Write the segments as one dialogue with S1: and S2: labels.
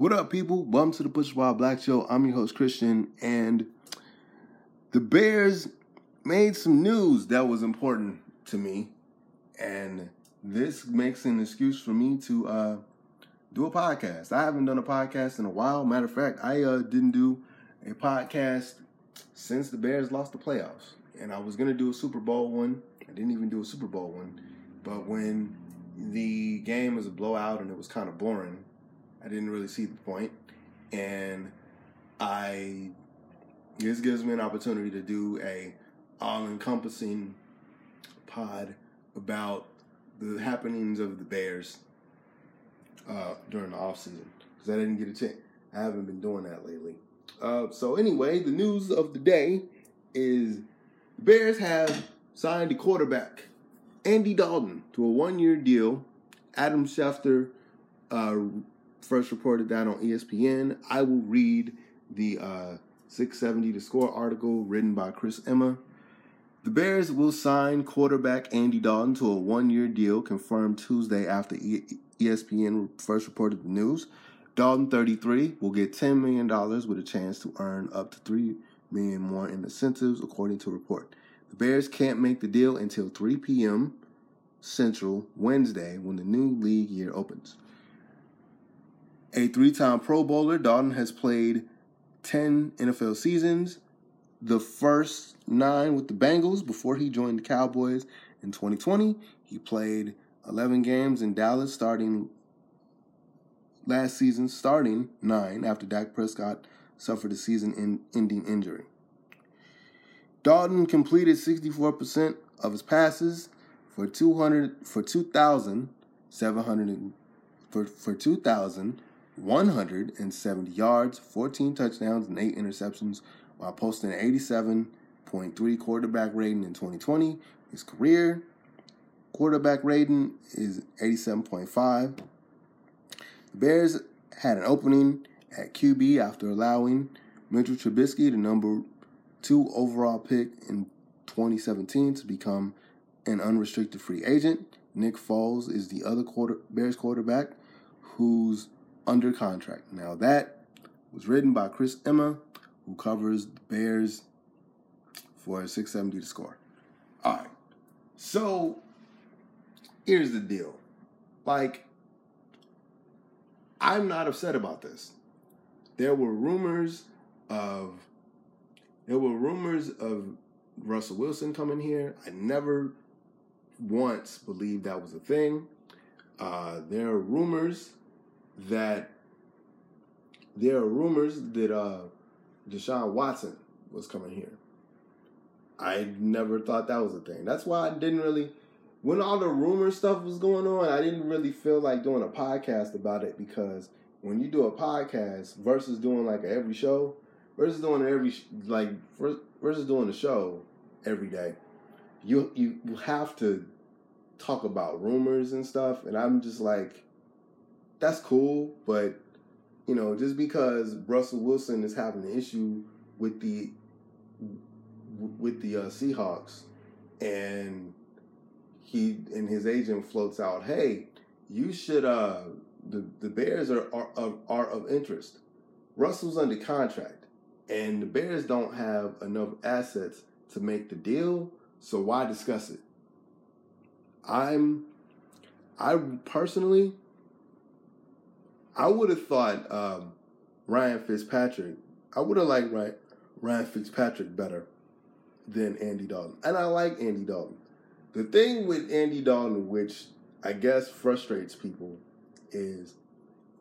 S1: What up, people? Welcome to the Push Wild Black Show. I'm your host, Christian, and the Bears made some news that was important to me, and this makes an excuse for me to uh, do a podcast. I haven't done a podcast in a while. Matter of fact, I uh, didn't do a podcast since the Bears lost the playoffs, and I was gonna do a Super Bowl one. I didn't even do a Super Bowl one, but when the game was a blowout and it was kind of boring I didn't really see the point, and I this gives me an opportunity to do a all-encompassing pod about the happenings of the Bears uh, during the off season because I didn't get a chance. I haven't been doing that lately. Uh, so anyway, the news of the day is the Bears have signed a quarterback, Andy Dalton, to a one-year deal. Adam Schefter uh, first reported that on ESPN. I will read the uh, 670 The Score article written by Chris Emma. The Bears will sign quarterback Andy Dalton to a one year deal confirmed Tuesday after ESPN first reported the news. Dalton, 33, will get $10 million with a chance to earn up to 3 million more in incentives, according to report. The Bears can't make the deal until 3 p.m. Central Wednesday when the new league year opens. A three time Pro Bowler, Dalton has played 10 NFL seasons, the first nine with the Bengals before he joined the Cowboys in 2020. He played 11 games in Dallas starting last season, starting nine after Dak Prescott suffered a season ending injury. Dalton completed 64% of his passes for 200 for 2,700 for, for 2,000 170 yards, 14 touchdowns, and 8 interceptions while posting an 87.3 quarterback rating in 2020. His career quarterback rating is 87.5. The Bears had an opening at QB after allowing Mitchell Trubisky, the number two overall pick in 2017, to become an unrestricted free agent. Nick Foles is the other quarter, Bears quarterback who's under contract. Now that was written by Chris Emma, who covers the Bears for 670 The Score. All right. So here's the deal. Like, I'm not upset about this. There were rumors of there were rumors of Russell Wilson coming here. I never once believed that was a thing. Uh, there are rumors that there are rumors that uh, Deshaun Watson was coming here. I never thought that was a thing. That's why I didn't really, when all the rumor stuff was going on, I didn't really feel like doing a podcast about it because when you do a podcast versus doing like every show, versus doing every like versus doing the show every day, you you you have to talk about rumors and stuff, and I'm just like that's cool, but you know, just because Russell Wilson is having an issue with the with the uh, Seahawks, and he and his agent floats out, "Hey, you should uh the the Bears are are are, are of interest. Russell's under contract, and the Bears don't have enough assets to make the deal, so why discuss it?" I'm I personally I would have thought um, Ryan Fitzpatrick. I would have liked Ryan, Ryan Fitzpatrick better than Andy Dalton, and I like Andy Dalton. The thing with Andy Dalton, which I guess frustrates people, is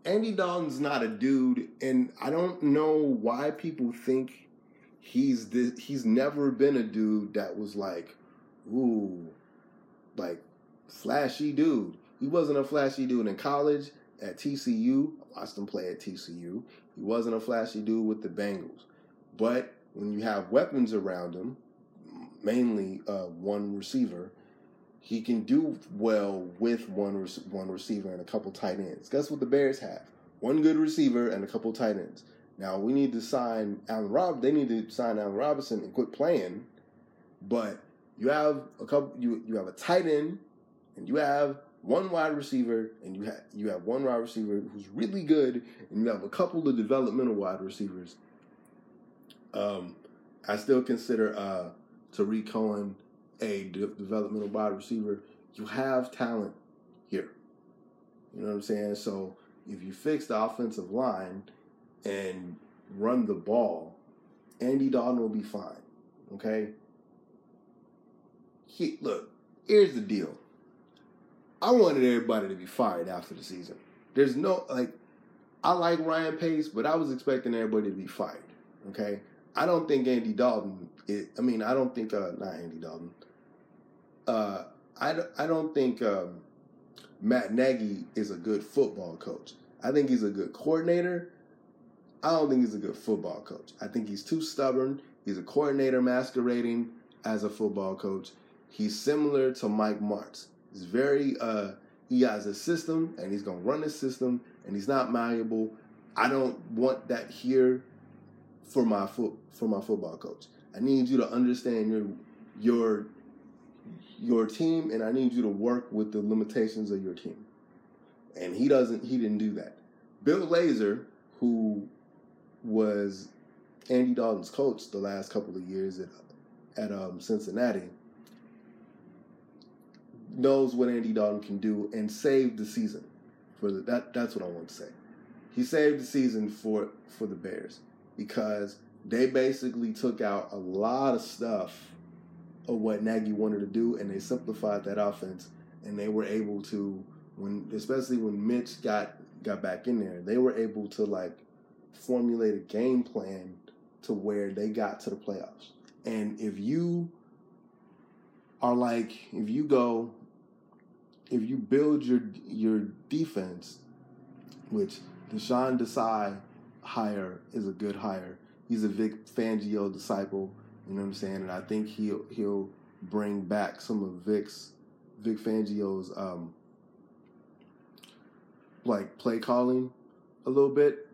S1: Andy Dalton's not a dude, and I don't know why people think he's this. He's never been a dude that was like, ooh, like flashy dude. He wasn't a flashy dude in college at TCU. I watched him play at TCU. He wasn't a flashy dude with the Bengals. But when you have weapons around him, mainly uh, one receiver, he can do well with one one receiver and a couple tight ends. Guess what the Bears have? One good receiver and a couple tight ends. Now we need to sign Allen Rob. They need to sign Allen Robinson and quit playing. But you have a couple. You you have a tight end, and you have one wide receiver and you have you have one wide receiver who's really good and you have a couple of developmental wide receivers. Um, I still consider uh, Tarik Cohen a de- developmental wide receiver. You have talent here. You know what I'm saying? So if you fix the offensive line and run the ball, Andy Dalton will be fine. Okay. He, look, here's the deal. I wanted everybody to be fired after the season. There's no like I like Ryan Pace, but I was expecting everybody to be fired. Okay, I don't think Andy Dalton. It, I mean, I don't think uh, not Andy Dalton. Uh, I I don't think um, Matt Nagy is a good football coach. I think he's a good coordinator. I don't think he's a good football coach. I think he's too stubborn. He's a coordinator masquerading as a football coach. He's similar to Mike Martz. He's very uh he has a system and he's gonna run the system and he's not malleable. I don't want that here for my foot for my football coach. I need you to understand your your your team and I need you to work with the limitations of your team. And he doesn't he didn't do that. Bill Lazor, who was Andy Dalton's coach the last couple of years at at um, Cincinnati, knows what Andy Dalton can do and saved the season. For the, that, that's what I want to say. He saved the season for for the Bears because they basically took out a lot of stuff of what Nagy wanted to do, and they simplified that offense, and they were able to when, especially when Mitch got got back in there, they were able to like formulate a game plan to where they got to the playoffs. And if you are like, if you go if you build your your defense, which the Sean Desai hire is a good hire. He's a Vic Fangio disciple. You know what I'm saying? And I think he'll he'll bring back some of Vic's Vic Fangio's um, like play calling a little bit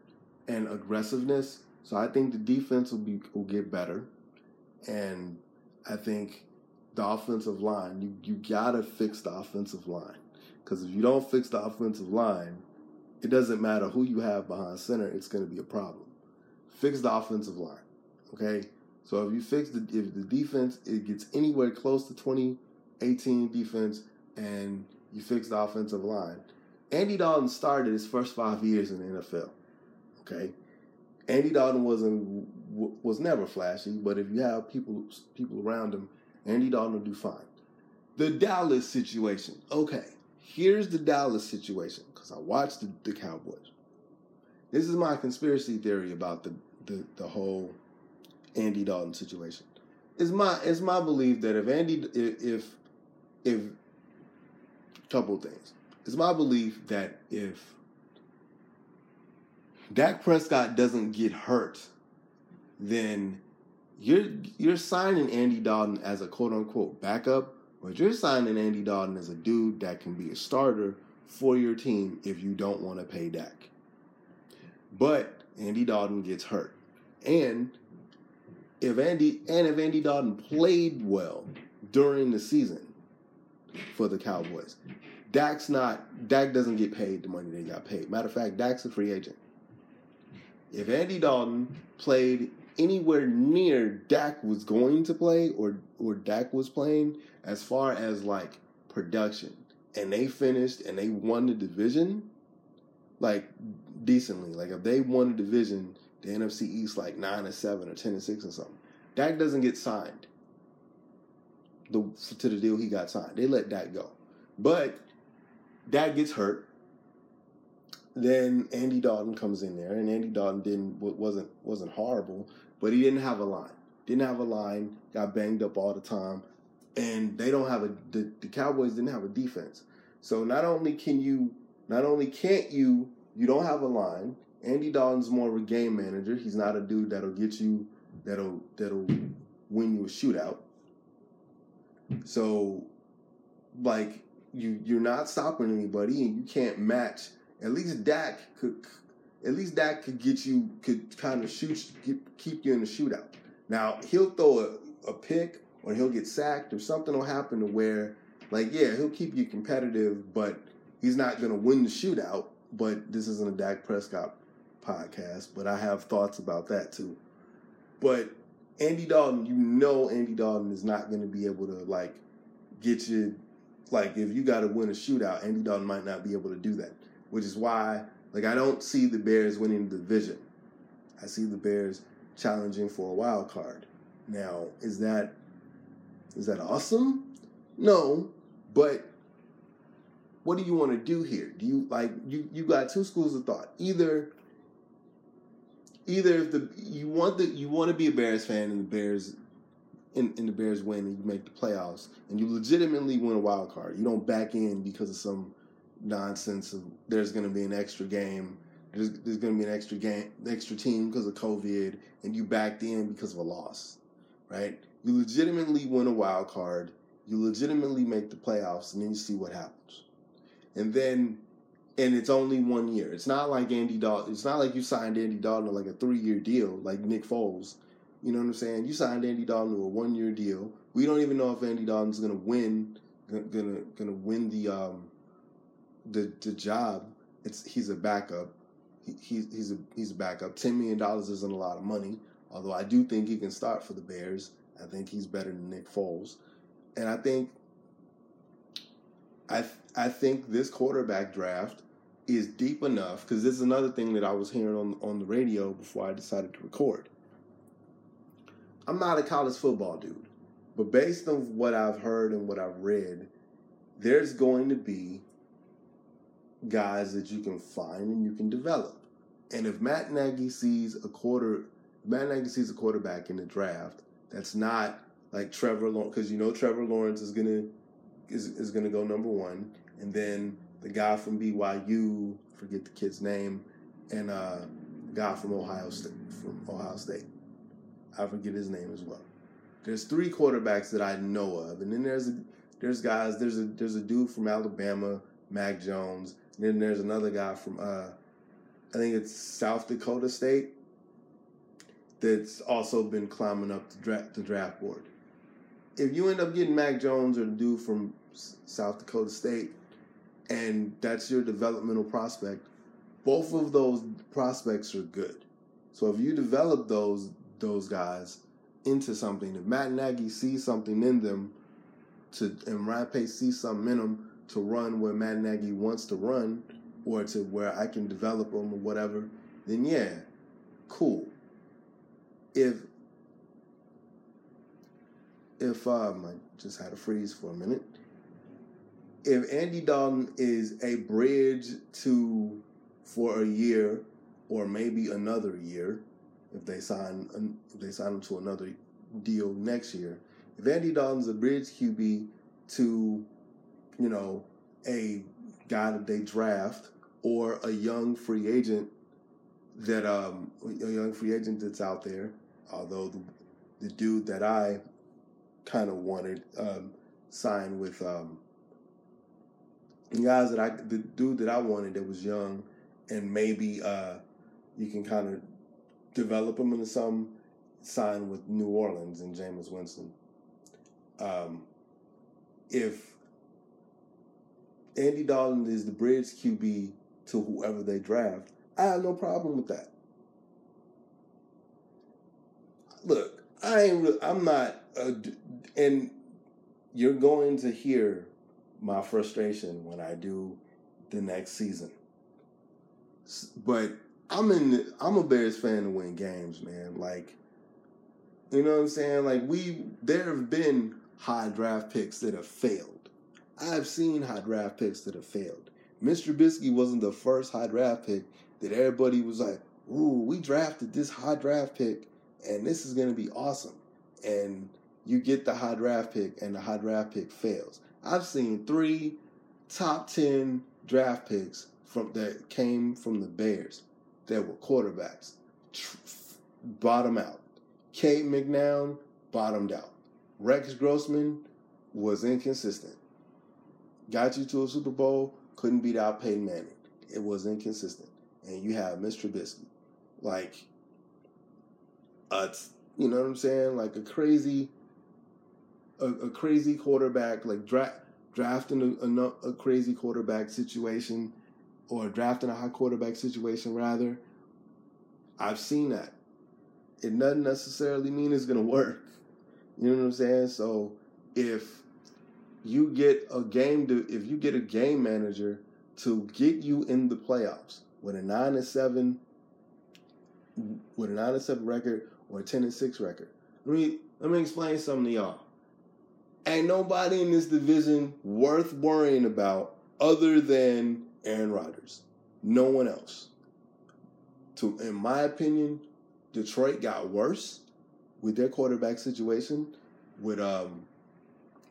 S1: and aggressiveness. So I think the defense will be will get better, and I think the offensive line. You you gotta fix the offensive line because if you don't fix the offensive line, it doesn't matter who you have behind center. It's to be a problem. Fix the offensive line. Okay. So if you fix the if the defense it gets anywhere close to 2018 defense and you fix the offensive line, Andy Dalton started his first five years in the NFL. Okay. Andy Dalton wasn't was never flashy, but if you have people people around him Andy Dalton will do fine. The Dallas situation. Okay, here's the Dallas situation because I watched the, the, Cowboys. This is my conspiracy theory about the, the, the whole Andy Dalton situation. It's my it's my belief that if Andy if if, couple things. It's my belief that if Dak Prescott doesn't get hurt, then you're you're signing Andy Dalton as a quote unquote backup, but you're signing Andy Dalton as a dude that can be a starter for your team if you don't want to pay Dak. But Andy Dalton gets hurt. And if Andy and if Andy Dalton played well during the season for the Cowboys, Dak's not Dak doesn't get paid the money they got paid. Matter of fact, Dak's a free agent. If Andy Dalton played anywhere near Dak was going to play or or Dak was playing as far as like production. And they finished and they won the division like decently. Like if they won the division, the NFC East like nine and seven or ten and six or something. Dak doesn't get signed. The to the deal he got signed. They let Dak go. But Dak gets hurt. Then Andy Dalton comes in there, and Andy Dalton didn't wasn't wasn't horrible, but he didn't have a line. Didn't have a line. Got banged up all the time, and they don't have a. The, the Cowboys didn't have a defense. So not only can you, not only can't you, you don't have a line. Andy Dalton's more of a game manager. He's not a dude that'll get you, that'll that'll win you a shootout. So, like you, you're not stopping anybody, and you can't match. At least Dak could at least that could get you could kind of shoot keep you in the shootout. Now he'll throw a, a pick or he'll get sacked or something will happen to where Like, yeah, he'll keep you competitive, but he's not going to win the shootout. But this isn't a Dak Prescott podcast, but I have thoughts about that too. But Andy Dalton, you know, Andy Dalton is not going to be able to like get you. Like, if you got to win a shootout, Andy Dalton might not be able to do that, which is why, like, I don't see the Bears winning the division. I see the Bears challenging for a wild card. Now, is that is that awesome? No, but what do you want to do here? Do you like you you got two schools of thought. Either either if the you want the you want to be a Bears fan and the Bears in, in the Bears win and you make the playoffs and you legitimately win a wild card. You don't back in because of some nonsense of there's going to be an extra game. There's, there's going to be an extra game, extra team because of COVID, and you backed in because of a loss, right? You legitimately win a wild card. You legitimately make the playoffs, and then you see what happens. And then, and it's only one year. It's not like Andy Dalton. It's not like you signed Andy Dalton to like a three year deal, like Nick Foles. You know what I'm saying? You signed Andy Dalton to a one year deal. We don't even know if Andy Dalton's gonna win, gonna gonna win the um the the job. It's he's a backup. He, he's he's a he's a backup. Ten million dollars isn't a lot of money. Although I do think he can start for the Bears. I think he's better than Nick Foles, and I think I I think this quarterback draft is deep enough because this is another thing that I was hearing on on the radio before I decided to record. I'm not a college football dude, but based on what I've heard and what I've read, there's going to be guys that you can find and you can develop. And if Matt Nagy sees a quarter, Matt Nagy sees a quarterback in the draft that's not like Trevor Lawrence, because you know Trevor Lawrence is gonna is is gonna go number one, and then the guy from BYU, forget the kid's name, and uh, the guy from Ohio State from Ohio State, I forget his name as well. There's three quarterbacks that I know of, and then there's a, there's guys. There's a there's a dude from Alabama, Mac Jones. Then there's another guy from uh, I think it's South Dakota State that's also been climbing up the draft, the draft board. If you end up getting Mac Jones or the dude from South Dakota State, and that's your developmental prospect, both of those prospects are good. So if you develop those those guys into something, if Matt Nagy sees something in them, to and Ryan Pace sees something in them to run where Matt Nagy wants to run, or to where I can develop them or whatever, then yeah, cool. If if um, I just had a freeze for a minute. If Andy Dalton is a bridge to for a year or maybe another year, if they sign if they sign him to another deal next year, if Andy Dalton's a bridge QB to, you know, a guy that they draft or a young free agent that um a young free agent that's out there, although the the dude that I kind of wanted um, signed with um, guys that I the dude that I wanted that was young and maybe uh, you can kind of develop him into some sign with New Orleans and Jameis Winston. Um, if Andy Dalton is the bridge QB to whoever they draft, I have no problem with that. Look, I ain't. I'm not. And you're going to hear my frustration when I do the next season. But I'm in. The, I'm a Bears fan to win games, man. Like, you know what I'm saying? Like we, there have been high draft picks that have failed. I've seen high draft picks that have failed. Mr. Trubisky wasn't the first high draft pick that everybody was like, "Ooh, we drafted this high draft pick, and this is going to be awesome." And you get the high draft pick, and the high draft pick fails. I've seen three top ten draft picks from that came from the Bears that were quarterbacks, bottom out. Cade McNown bottomed out. Rex Grossman was inconsistent. Got you to a Super Bowl, couldn't beat out Peyton Manning. It was inconsistent. And you have Mr. Trubisky. Like, uh, you know what I'm saying? Like a crazy, a, a crazy quarterback, like draft drafting a, a, a crazy quarterback situation or drafting a high quarterback situation rather. I've seen that. It doesn't necessarily mean it's gonna work. You know what I'm saying? So if you get a game to if you get a game manager to get you in the playoffs with a nine and seven with a nine and seven record or a ten and six record. Let me let me explain something to y'all. Ain't nobody in this division worth worrying about other than Aaron Rodgers. No one else. To in my opinion, Detroit got worse with their quarterback situation with um,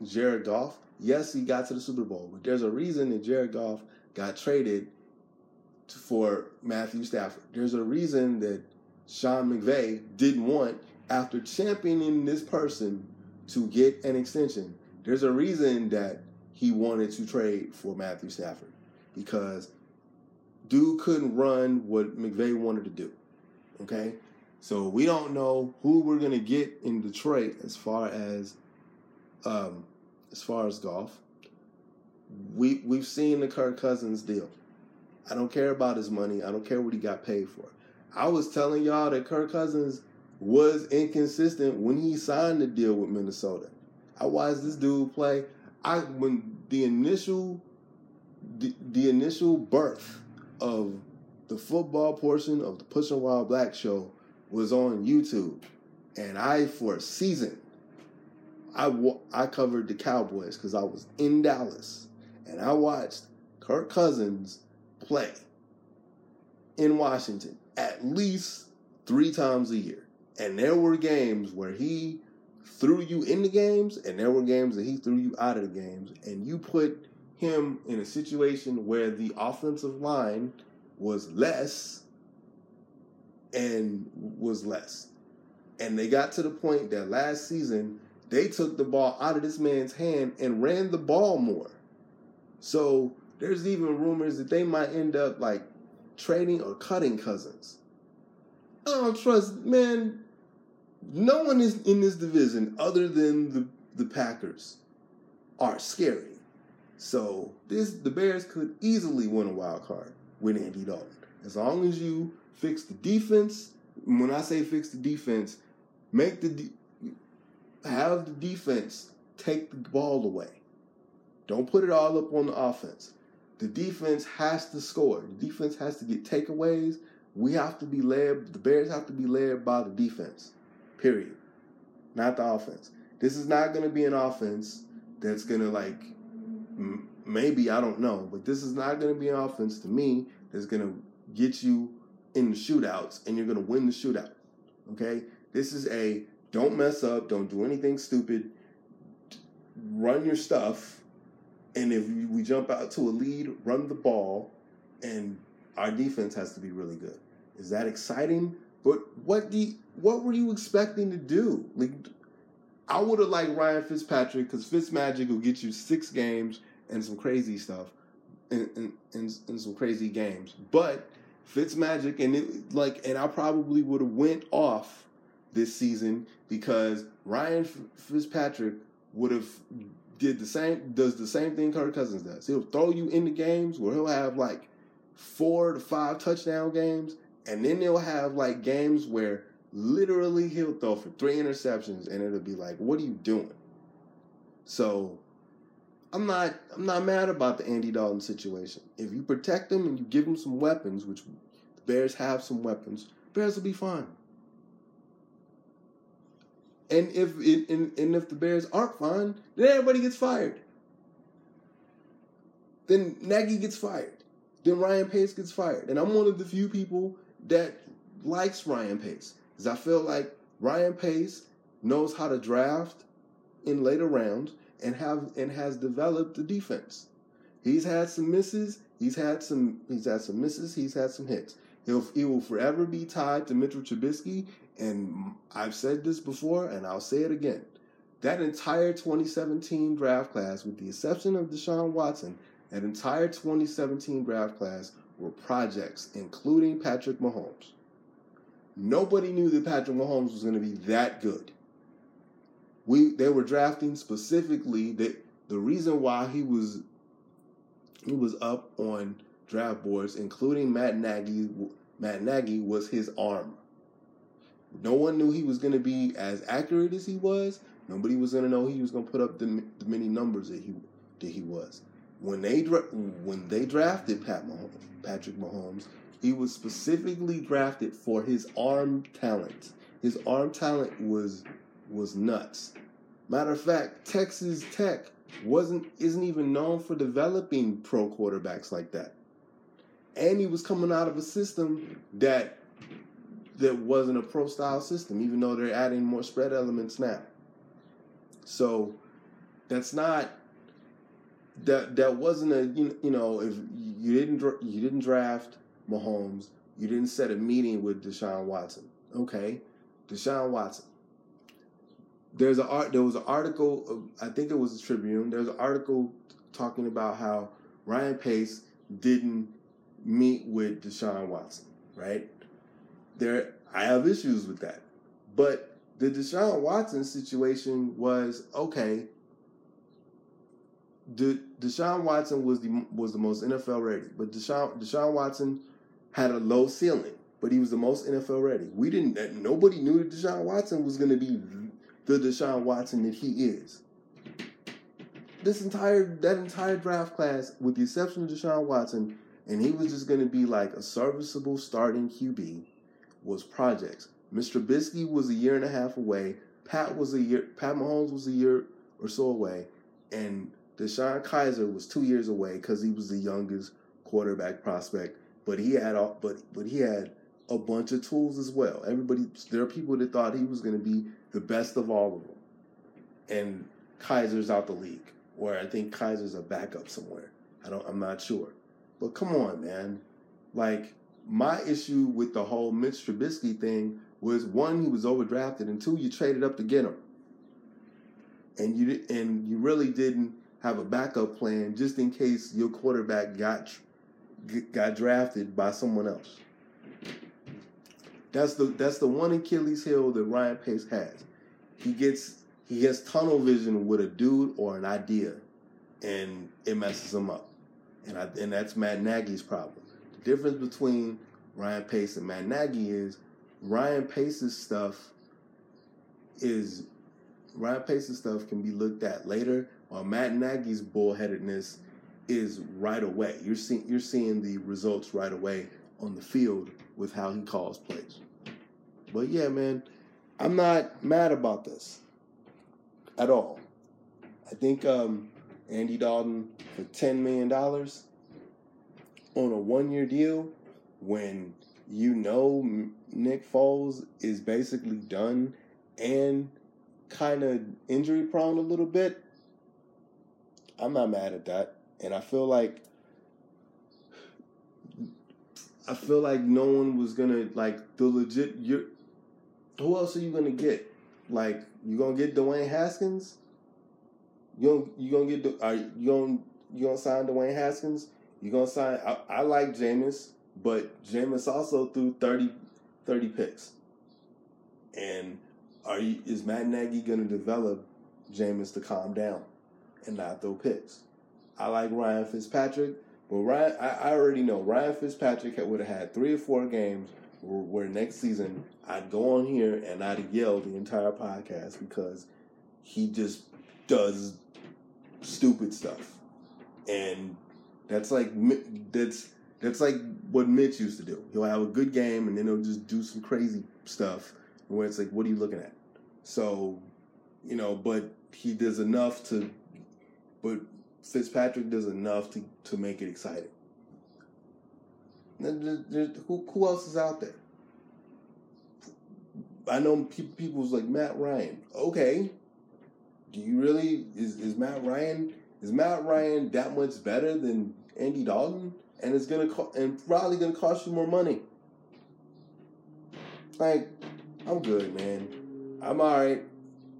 S1: Jared Goff. Yes, he got to the Super Bowl, but there's a reason that Jared Goff got traded for Matthew Stafford. There's a reason that Sean McVay didn't want after championing this person to get an extension. There's a reason that he wanted to trade for Matthew Stafford because dude couldn't run what McVay wanted to do. Okay? So we don't know who we're gonna get in Detroit as far as um, as far as Goff. We we've seen the Kirk Cousins deal. I don't care about his money. I don't care what he got paid for. I was telling y'all that Kirk Cousins was inconsistent when he signed the deal with Minnesota. I watched this dude play. I when the initial the, the initial birth of the football portion of the Pushing Wild Black show was on YouTube, and I for a season, I I covered the Cowboys because I was in Dallas, and I watched Kirk Cousins play in Washington at least three times a year, and there were games where he threw you in the games, and there were games that he threw you out of the games, and you put him in a situation where the offensive line was less and was less. And they got to the point that last season they took the ball out of this man's hand and ran the ball more. So there's even rumors that they might end up like trading or cutting Cousins. I don't trust, man. No one is in this division other than the, the Packers are scary. So this the Bears could easily win a wild card with Andy Dalton. As long as you fix the defense. When I say fix the defense, make the de- have the defense take the ball away. Don't put it all up on the offense. The defense has to score. The defense has to get takeaways. We have to be led. The Bears have to be led by the defense. Period. Not the offense. This is not going to be an offense that's going to like m- maybe I don't know, but this is not going to be an offense to me that's going to get you in the shootouts and you're going to win the shootout. Okay? This is a don't mess up, don't do anything stupid, run your stuff, and if we jump out to a lead, run the ball, and our defense has to be really good. Is that exciting? But what you, what were you expecting to do? Like, I would have liked Ryan Fitzpatrick because Fitzmagic will get you six games and some crazy stuff, and, and, and, and some crazy games. But Fitzmagic and it like and I probably would have went off this season because Ryan Fitzpatrick would have did the same does the same thing Kirk Cousins does. He'll throw you into games where he'll have like four to five touchdown games, and then they'll have like games where literally he'll throw for three interceptions, and it'll be like, "What are you doing?" So I'm not I'm not mad about the Andy Dalton situation. If you protect him and you give him some weapons, which the Bears have some weapons, Bears will be fine. And if it, and, and if the Bears aren't fine, then everybody gets fired. Then Nagy gets fired. Then Ryan Pace gets fired. And I'm one of the few people that likes Ryan Pace. Because I feel like Ryan Pace knows how to draft in later rounds and have and has developed the defense. He's had some misses. He's had some. He's had some misses. He's had some hits. He'll he will forever be tied to Mitchell Trubisky. And I've said this before, and I'll say it again. That entire 2017 draft class, with the exception of Deshaun Watson, that entire 2017 draft class were projects, including Patrick Mahomes. Nobody knew that Patrick Mahomes was going to be that good we they were drafting specifically that the reason why he was he was up on draft boards, including Matt Nagy. Matt Nagy was his arm. No one knew he was going to be as accurate as he was. Nobody was going to know he was going to put up the, the many numbers that he that he was. When they when they drafted Pat Mahomes, Patrick Mahomes, he was specifically drafted for his arm talent. His arm talent was was nuts. Matter of fact, Texas Tech wasn't isn't even known for developing pro quarterbacks like that. And he was coming out of a system that that wasn't a pro style system, even though they're adding more spread elements now. So that's not that that wasn't a you, you know if you didn't you didn't draft Mahomes, you didn't set a meeting with Deshaun Watson. Okay, Deshaun Watson. There's a art. There was an article. I think it was a Tribune. There's an article talking about how Ryan Pace didn't meet with Deshaun Watson. Right there, I have issues with that. But the Deshaun Watson situation was okay. De, Deshaun Watson was the was the most NFL ready, but Deshaun Deshaun Watson had a low ceiling, but he was the most NFL ready. We didn't. Nobody knew that Deshaun Watson was going to be the Deshaun Watson that he is. This entire that entire draft class, with the exception of Deshaun Watson, and he was just going to be like a serviceable starting QB, was projects. Mr. Trubisky was a year and a half away. Pat was a year. Pat Mahomes was a year or so away, and DeShone Kizer was two years away because he was the youngest quarterback prospect. But he had all, but but he had a bunch of tools as well. Everybody, there are people that thought he was going to be the best of all of them, and Kizer's out the league, or I think Kizer's a backup somewhere. I don't, I'm not sure. But come on, man, like my issue with the whole Mitch Trubisky thing was one, he was overdrafted, and two, you traded up to get him, and you and you really didn't have a backup plan just in case your quarterback got got drafted by someone else. That's the that's the one Achilles heel that Ryan Pace has. He gets he gets tunnel vision with a dude or an idea, and it messes him up. And I, and that's Matt Nagy's problem. Difference between Ryan Pace and Matt Nagy is Ryan Pace's stuff is Ryan Pace's stuff can be looked at later, while Matt Nagy's bullheadedness is right away. You're seeing you're seeing the results right away on the field with how he calls plays. But yeah, man, I'm not mad about this at all. I think um, Andy Dalton for ten million dollars on a one year deal when you know Nick Foles is basically done and kind of injury prone a little bit. I'm not mad at that and I feel like I feel like no one was gonna like the legit. You, who else are you gonna get? Like you gonna get Dwayne Haskins? You gonna you gonna get the? Are you gonna you gonna sign Dwayne Haskins? You gonna sign? I, I like Jameis, but Jameis also threw 30, 30 picks. And are you? Is Matt Nagy gonna develop Jameis to calm down and not throw picks? I like Ryan Fitzpatrick, but Ryan, I, I already know Ryan Fitzpatrick would have had three or four games where, where next season I'd go on here and I'd yell the entire podcast because he just does stupid stuff, and that's like that's that's like what Mitch used to do. He'll have a good game and then he'll just do some crazy stuff where it's like, what are you looking at? So, you know, but he does enough to, but Fitzpatrick does enough to, to make it exciting. who, who else is out there? I know people, like Matt Ryan. Okay, do you really is is Matt Ryan is Matt Ryan that much better than Andy Dalton? And it's gonna co- and probably gonna cost you more money. Like, I'm good, man. I'm all right.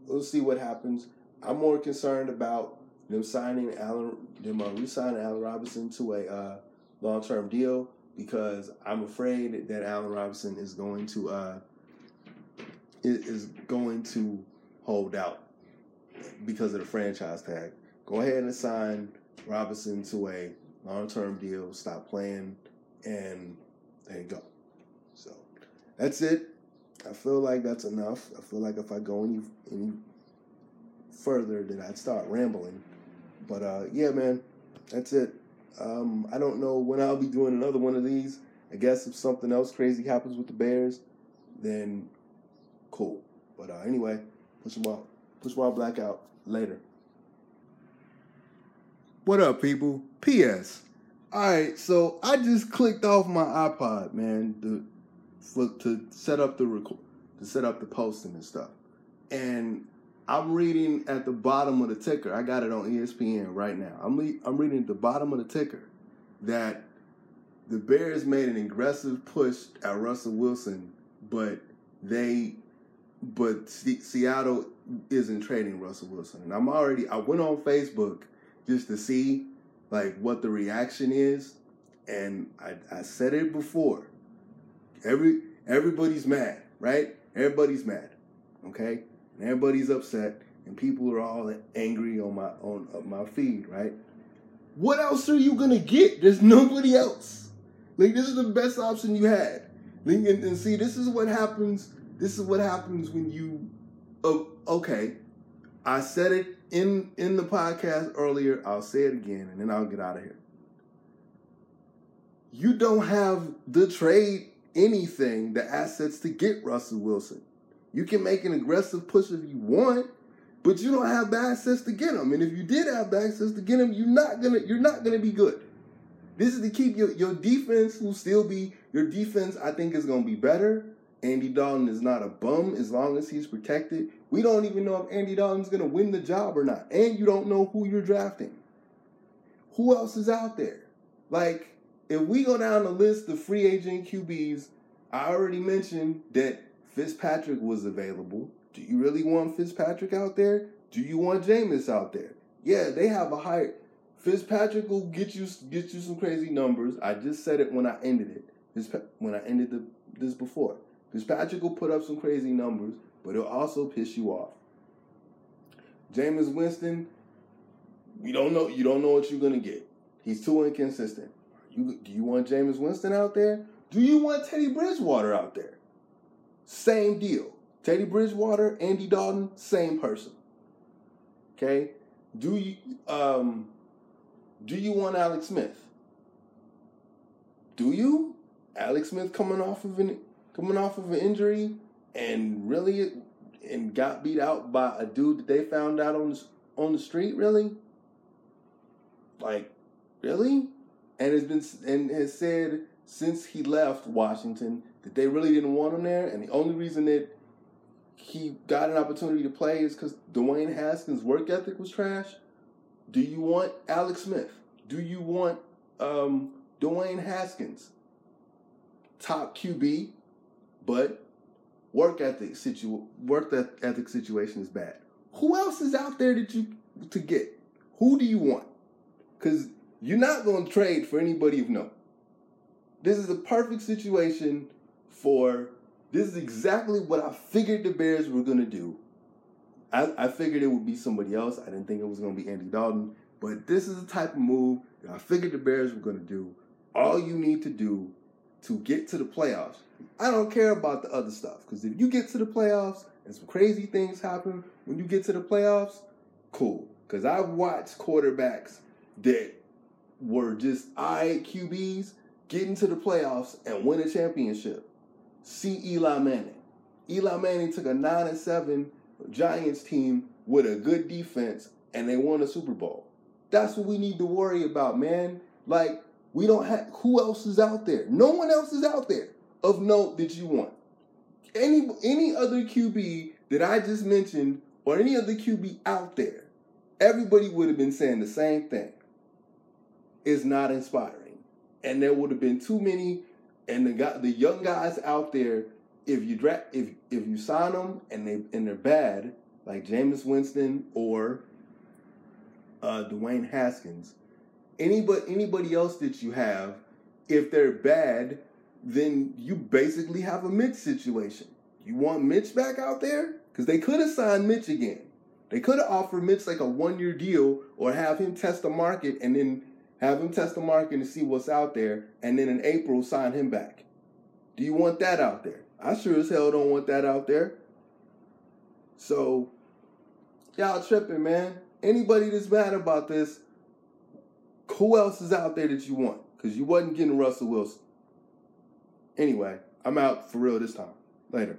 S1: We'll see what happens. I'm more concerned about them signing Allen, them uh, re-signing Allen Robinson to a uh, long-term deal because I'm afraid that Allen Robinson is going to uh, is going to hold out because of the franchise tag. Go ahead and sign Robinson to a long term deal. Stop playing, and there you go. So that's it. I feel like that's enough. I feel like if I go any any further, then I'd start rambling. But uh, yeah, man, that's it. Um, I don't know when I'll be doing another one of these. I guess if something else crazy happens with the Bears, then cool. But uh, anyway, push them out. Push Wild Black out later. What up, people? P.S. All right, so I just clicked off my iPod, man, to for, to set up the record, to set up the posting and stuff, and I'm reading at the bottom of the ticker. I got it on ESPN right now. I'm le- I'm reading at the bottom of the ticker that the Bears made an aggressive push at Russell Wilson, but they but C- Seattle isn't trading Russell Wilson. And I'm already I went on Facebook just to see like what the reaction is, and I, I said it before. Every everybody's mad, right? Everybody's mad. Okay? And everybody's upset and people are all angry on my on my feed, right? What else are you gonna get? There's nobody else. Like this is the best option you had. And, and see, this is what happens. This is what happens when you. Oh, okay, I said it in in the podcast earlier. I'll say it again, and then I'll get out of here. You don't have the trade anything, the assets to get Russell Wilson. You can make an aggressive push if you want, but you don't have the access to get him. And if you did have the access to get him, you're not gonna you're not gonna be good. This is to keep your your defense will still be your defense. I think is gonna be better. Andy Dalton is not a bum as long as he's protected. We don't even know if Andy Dalton's gonna win the job or not, and you don't know who you're drafting. Who else is out there? Like if we go down the list of free agent QBs, I already mentioned that Fitzpatrick was available. Do you really want Fitzpatrick out there? Do you want Jameis out there? Yeah, they have a high. Fitzpatrick will get you get you some crazy numbers. I just said it when I ended it. When I ended the, this before. Fitzpatrick will put up some crazy numbers, but it'll also piss you off. Jameis Winston, you don't know you don't know what you're gonna get. He's too inconsistent. You, do you want Jameis Winston out there? Do you want Teddy Bridgewater out there? Same deal. Teddy Bridgewater, Andy Dalton, same person. Okay? Do you um do you want Alex Smith? Do you? Alex Smith coming off of an coming off of an injury and really and got beat out by a dude that they found out on the, on the street, really? Like, really? And has been and has said since he left Washington that they really didn't want him there, and the only reason that he got an opportunity to play is because Dwayne Haskins' work ethic was trash. Do you want Alex Smith? Do you want um, Dwayne Haskins? Top QB, but work ethic situ work ethic situation is bad. Who else is out there that you to get? Who do you want? Because you're not going to trade for anybody of note. This is a perfect situation for this is exactly what I figured the Bears were going to do. I, I, figured it would be somebody else. I didn't think it was going to be Andy Dalton. But this is the type of move that I figured the Bears were going to do. All you need to do to get to the playoffs. I don't care about the other stuff because if you get to the playoffs and some crazy things happen when you get to the playoffs, cool. Because I've watched quarterbacks that were just I QBs get into the playoffs and win a championship. See Eli Manning. Eli Manning took a 9 and 7 Giants team with a good defense and they won a Super Bowl. That's what we need to worry about, man. Like, we don't have who else is out there? No one else is out there of note that you want. Any any other QB that I just mentioned or any other QB out there, everybody would have been saying the same thing. Is not inspiring and there would have been too many. And the guy, the young guys out there, if you draft, if if you sign them and they and they're bad, like Jameis Winston or uh, Dwayne Haskins, anybody anybody else that you have, if they're bad, then you basically have a Mitch situation. You want Mitch back out there because they could have signed Mitch again. They could have offered Mitch like a one year deal or have him test the market and then have him test the market and see what's out there, and then in April sign him back. Do you want that out there? I sure as hell don't want that out there. So, y'all tripping, man. Anybody that's mad about this, who else is out there that you want? Because you wasn't getting Russell Wilson. Anyway, I'm out for real this time. Later.